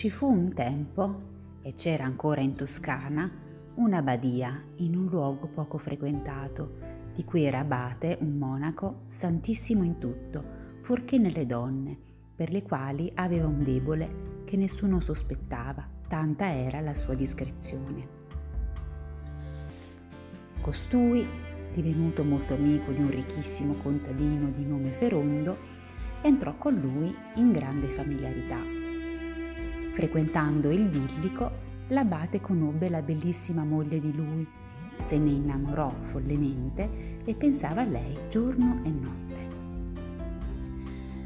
Ci fu un tempo, e c'era ancora in Toscana, una badia in un luogo poco frequentato, di cui era abate un monaco santissimo in tutto, fuorché nelle donne, per le quali aveva un debole che nessuno sospettava, tanta era la sua discrezione. Costui, divenuto molto amico di un ricchissimo contadino di nome Ferondo, entrò con lui in grande familiarità. Frequentando il villico, l'abate conobbe la bellissima moglie di lui, se ne innamorò follemente e pensava a lei giorno e notte.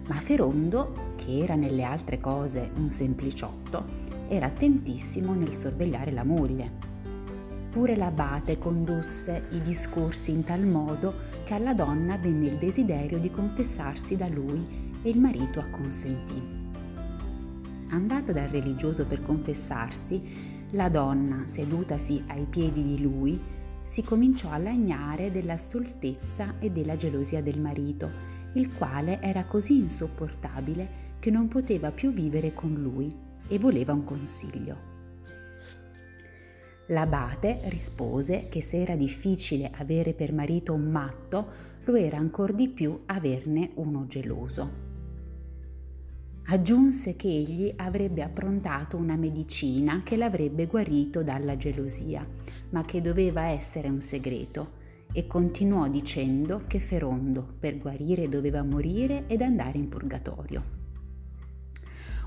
Ma Ferondo, che era nelle altre cose un sempliciotto, era attentissimo nel sorvegliare la moglie. Pure l'abate condusse i discorsi in tal modo che alla donna venne il desiderio di confessarsi da lui e il marito acconsentì. Andata dal religioso per confessarsi, la donna, sedutasi ai piedi di lui, si cominciò a lagnare della stoltezza e della gelosia del marito, il quale era così insopportabile che non poteva più vivere con lui e voleva un consiglio. L'abate rispose che se era difficile avere per marito un matto, lo era ancor di più averne uno geloso. Aggiunse che egli avrebbe approntato una medicina che l'avrebbe guarito dalla gelosia, ma che doveva essere un segreto, e continuò dicendo che Ferondo per guarire doveva morire ed andare in purgatorio.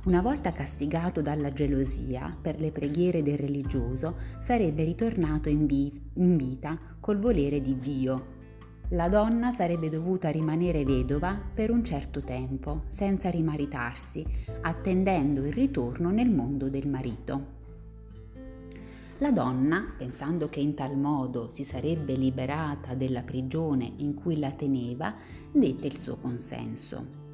Una volta castigato dalla gelosia per le preghiere del religioso, sarebbe ritornato in, vi- in vita col volere di Dio la donna sarebbe dovuta rimanere vedova per un certo tempo, senza rimaritarsi, attendendo il ritorno nel mondo del marito. La donna, pensando che in tal modo si sarebbe liberata della prigione in cui la teneva, dette il suo consenso.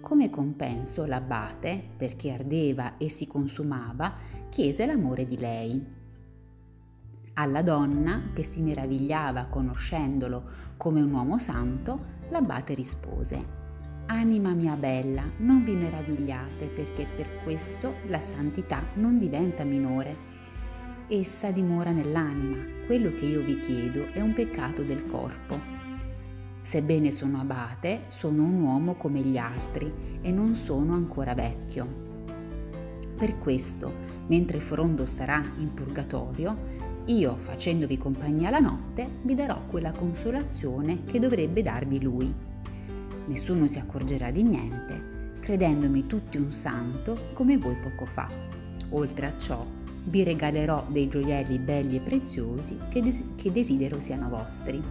Come compenso l'abate, perché ardeva e si consumava, chiese l'amore di lei alla donna, che si meravigliava conoscendolo come un uomo santo, l'abate rispose Anima mia bella, non vi meravigliate perché per questo la santità non diventa minore. Essa dimora nell'anima, quello che io vi chiedo è un peccato del corpo. Sebbene sono abate, sono un uomo come gli altri e non sono ancora vecchio. Per questo, mentre Forondo starà in purgatorio, io, facendovi compagnia la notte, vi darò quella consolazione che dovrebbe darvi lui. Nessuno si accorgerà di niente, credendomi tutti un santo come voi poco fa. Oltre a ciò, vi regalerò dei gioielli belli e preziosi che, des- che desidero siano vostri.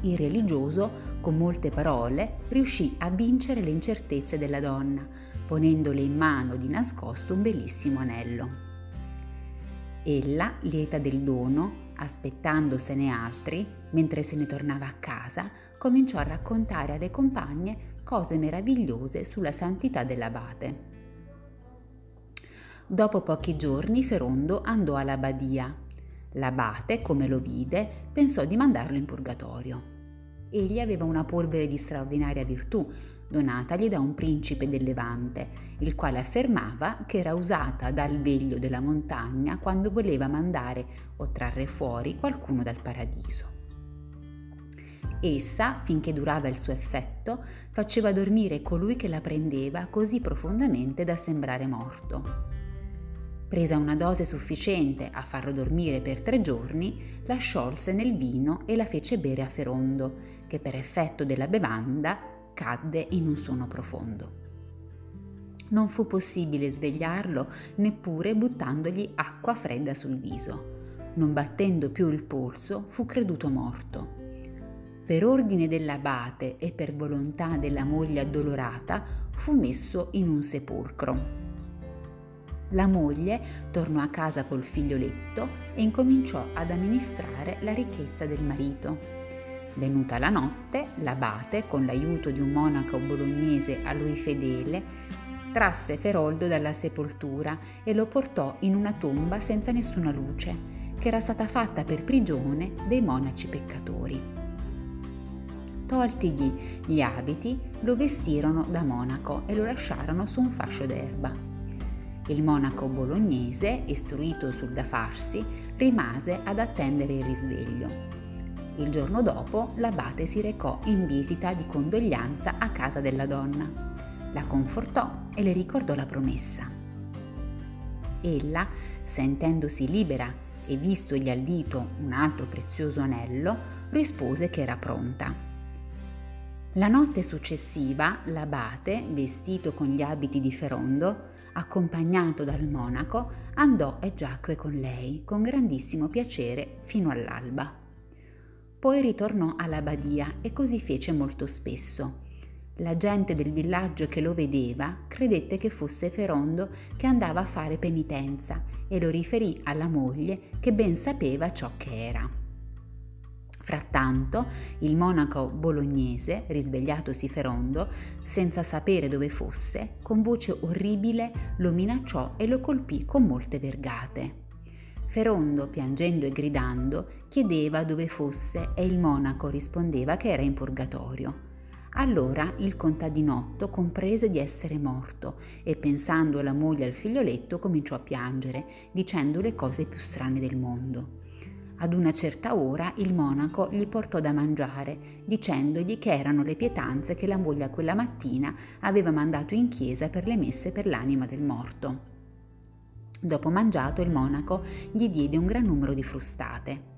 Il religioso, con molte parole, riuscì a vincere le incertezze della donna, ponendole in mano di nascosto un bellissimo anello. Ella, lieta del dono, aspettandosene altri, mentre se ne tornava a casa, cominciò a raccontare alle compagne cose meravigliose sulla santità dell'abate. Dopo pochi giorni Ferondo andò alla badia. L'abate, come lo vide, pensò di mandarlo in purgatorio. Egli aveva una polvere di straordinaria virtù, donatagli da un principe del Levante, il quale affermava che era usata dal veglio della montagna quando voleva mandare o trarre fuori qualcuno dal paradiso. Essa, finché durava il suo effetto, faceva dormire colui che la prendeva così profondamente da sembrare morto. Presa una dose sufficiente a farlo dormire per tre giorni, la sciolse nel vino e la fece bere a Ferondo, che per effetto della bevanda cadde in un sonno profondo. Non fu possibile svegliarlo neppure buttandogli acqua fredda sul viso. Non battendo più il polso, fu creduto morto. Per ordine dell'abate e per volontà della moglie addolorata, fu messo in un sepolcro. La moglie tornò a casa col figlioletto e incominciò ad amministrare la ricchezza del marito. Venuta la notte, l'abate, con l'aiuto di un monaco bolognese a lui fedele, trasse Feroldo dalla sepoltura e lo portò in una tomba senza nessuna luce, che era stata fatta per prigione dei monaci peccatori. toltigli gli abiti, lo vestirono da monaco e lo lasciarono su un fascio d'erba. Il monaco bolognese, istruito sul da farsi, rimase ad attendere il risveglio. Il giorno dopo l'abate si recò in visita di condoglianza a casa della donna. La confortò e le ricordò la promessa. Ella, sentendosi libera e vistogli al dito un altro prezioso anello, rispose che era pronta. La notte successiva l'abate, vestito con gli abiti di Ferondo, accompagnato dal monaco, andò e giacque con lei con grandissimo piacere fino all'alba. Poi ritornò alla badia e così fece molto spesso. La gente del villaggio che lo vedeva credette che fosse Ferondo che andava a fare penitenza e lo riferì alla moglie che ben sapeva ciò che era. Frattanto il monaco bolognese, risvegliatosi ferondo, senza sapere dove fosse, con voce orribile lo minacciò e lo colpì con molte vergate. Ferondo, piangendo e gridando, chiedeva dove fosse e il monaco rispondeva che era in purgatorio. Allora il contadinotto comprese di essere morto e pensando alla moglie e al figlioletto cominciò a piangere, dicendo le cose più strane del mondo. Ad una certa ora il monaco gli portò da mangiare, dicendogli che erano le pietanze che la moglie quella mattina aveva mandato in chiesa per le messe per l'anima del morto. Dopo mangiato il monaco gli diede un gran numero di frustate.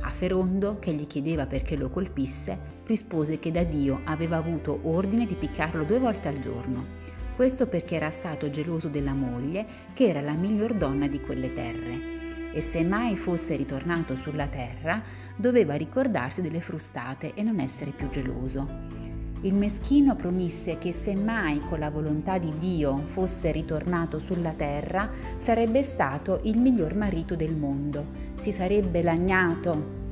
A Ferondo, che gli chiedeva perché lo colpisse, rispose che da Dio aveva avuto ordine di piccarlo due volte al giorno. Questo perché era stato geloso della moglie, che era la miglior donna di quelle terre e se mai fosse ritornato sulla terra doveva ricordarsi delle frustate e non essere più geloso. Il meschino promise che se mai con la volontà di Dio fosse ritornato sulla terra sarebbe stato il miglior marito del mondo, si sarebbe lagnato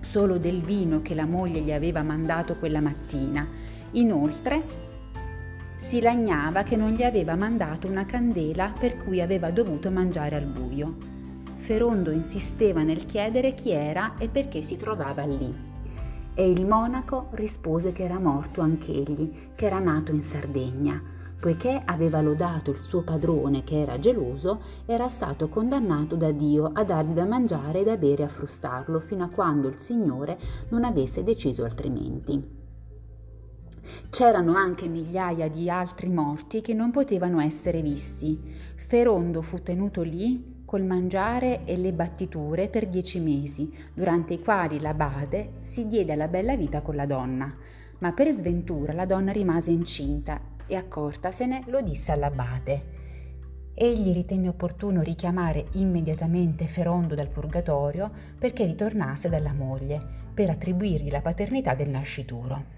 solo del vino che la moglie gli aveva mandato quella mattina. Inoltre si lagnava che non gli aveva mandato una candela per cui aveva dovuto mangiare al buio. Ferondo insisteva nel chiedere chi era e perché si trovava lì. E il monaco rispose che era morto anch'egli, che era nato in Sardegna, poiché aveva lodato il suo padrone che era geloso, era stato condannato da Dio a dargli da mangiare e da bere a frustarlo fino a quando il Signore non avesse deciso altrimenti. C'erano anche migliaia di altri morti che non potevano essere visti. Ferondo fu tenuto lì col mangiare e le battiture per dieci mesi, durante i quali l'abate si diede alla bella vita con la donna. Ma per sventura la donna rimase incinta e accortasene lo disse all'abate. Egli ritenne opportuno richiamare immediatamente Ferondo dal purgatorio perché ritornasse dalla moglie, per attribuirgli la paternità del nascituro.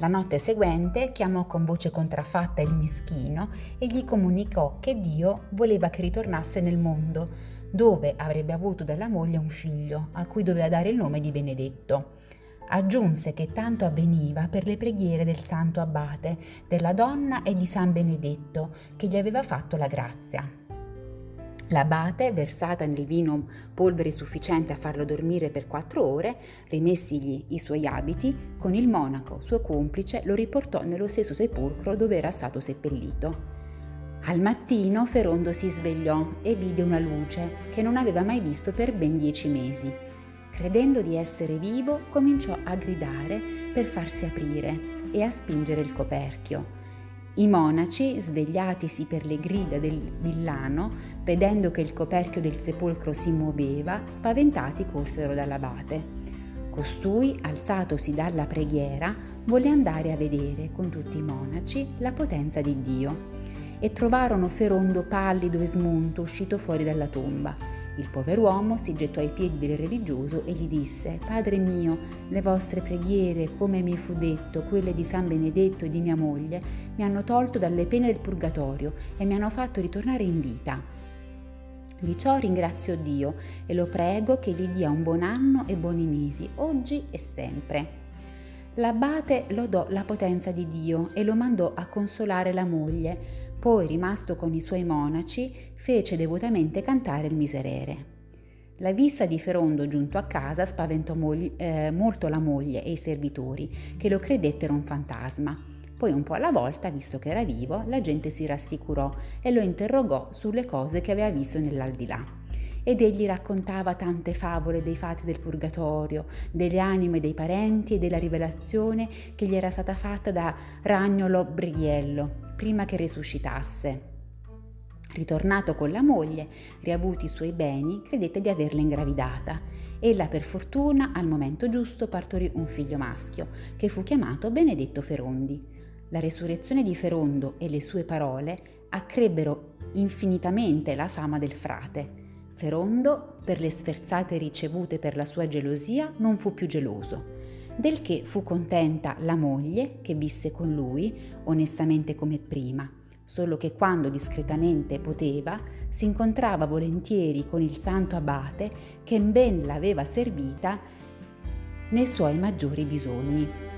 La notte seguente chiamò con voce contraffatta il meschino e gli comunicò che Dio voleva che ritornasse nel mondo, dove avrebbe avuto dalla moglie un figlio, a cui doveva dare il nome di Benedetto. Aggiunse che tanto avveniva per le preghiere del santo abate, della donna e di San Benedetto, che gli aveva fatto la grazia. L'abate, versata nel vino polvere sufficiente a farlo dormire per quattro ore, rimessigli i suoi abiti, con il monaco, suo complice, lo riportò nello stesso sepolcro dove era stato seppellito. Al mattino Ferondo si svegliò e vide una luce che non aveva mai visto per ben dieci mesi. Credendo di essere vivo, cominciò a gridare per farsi aprire e a spingere il coperchio. I monaci, svegliatisi per le grida del villano, vedendo che il coperchio del sepolcro si muoveva, spaventati corsero dall'abate. Costui, alzatosi dalla preghiera, volle andare a vedere con tutti i monaci la potenza di Dio. E trovarono Ferondo pallido e smunto uscito fuori dalla tomba il pover'uomo si gettò ai piedi del religioso e gli disse, Padre mio, le vostre preghiere, come mi fu detto, quelle di San Benedetto e di mia moglie, mi hanno tolto dalle pene del purgatorio e mi hanno fatto ritornare in vita. Di ciò ringrazio Dio e lo prego che gli dia un buon anno e buoni mesi, oggi e sempre. L'abate lodò la potenza di Dio e lo mandò a consolare la moglie, poi, rimasto con i suoi monaci, fece devotamente cantare il miserere. La vista di Ferondo giunto a casa spaventò mogli, eh, molto la moglie e i servitori, che lo credettero un fantasma. Poi un po' alla volta, visto che era vivo, la gente si rassicurò e lo interrogò sulle cose che aveva visto nell'aldilà. Ed egli raccontava tante favole dei fatti del purgatorio, delle anime dei parenti e della rivelazione che gli era stata fatta da Ragnolo Brighiello, prima che risuscitasse. Ritornato con la moglie, riavuti i suoi beni, credette di averla ingravidata. Ella per fortuna al momento giusto partorì un figlio maschio, che fu chiamato Benedetto Ferondi. La resurrezione di Ferondo e le sue parole accrebbero infinitamente la fama del frate. Ferondo, per le sferzate ricevute per la sua gelosia, non fu più geloso, del che fu contenta la moglie che visse con lui, onestamente come prima solo che quando discretamente poteva si incontrava volentieri con il santo abate che ben l'aveva servita nei suoi maggiori bisogni.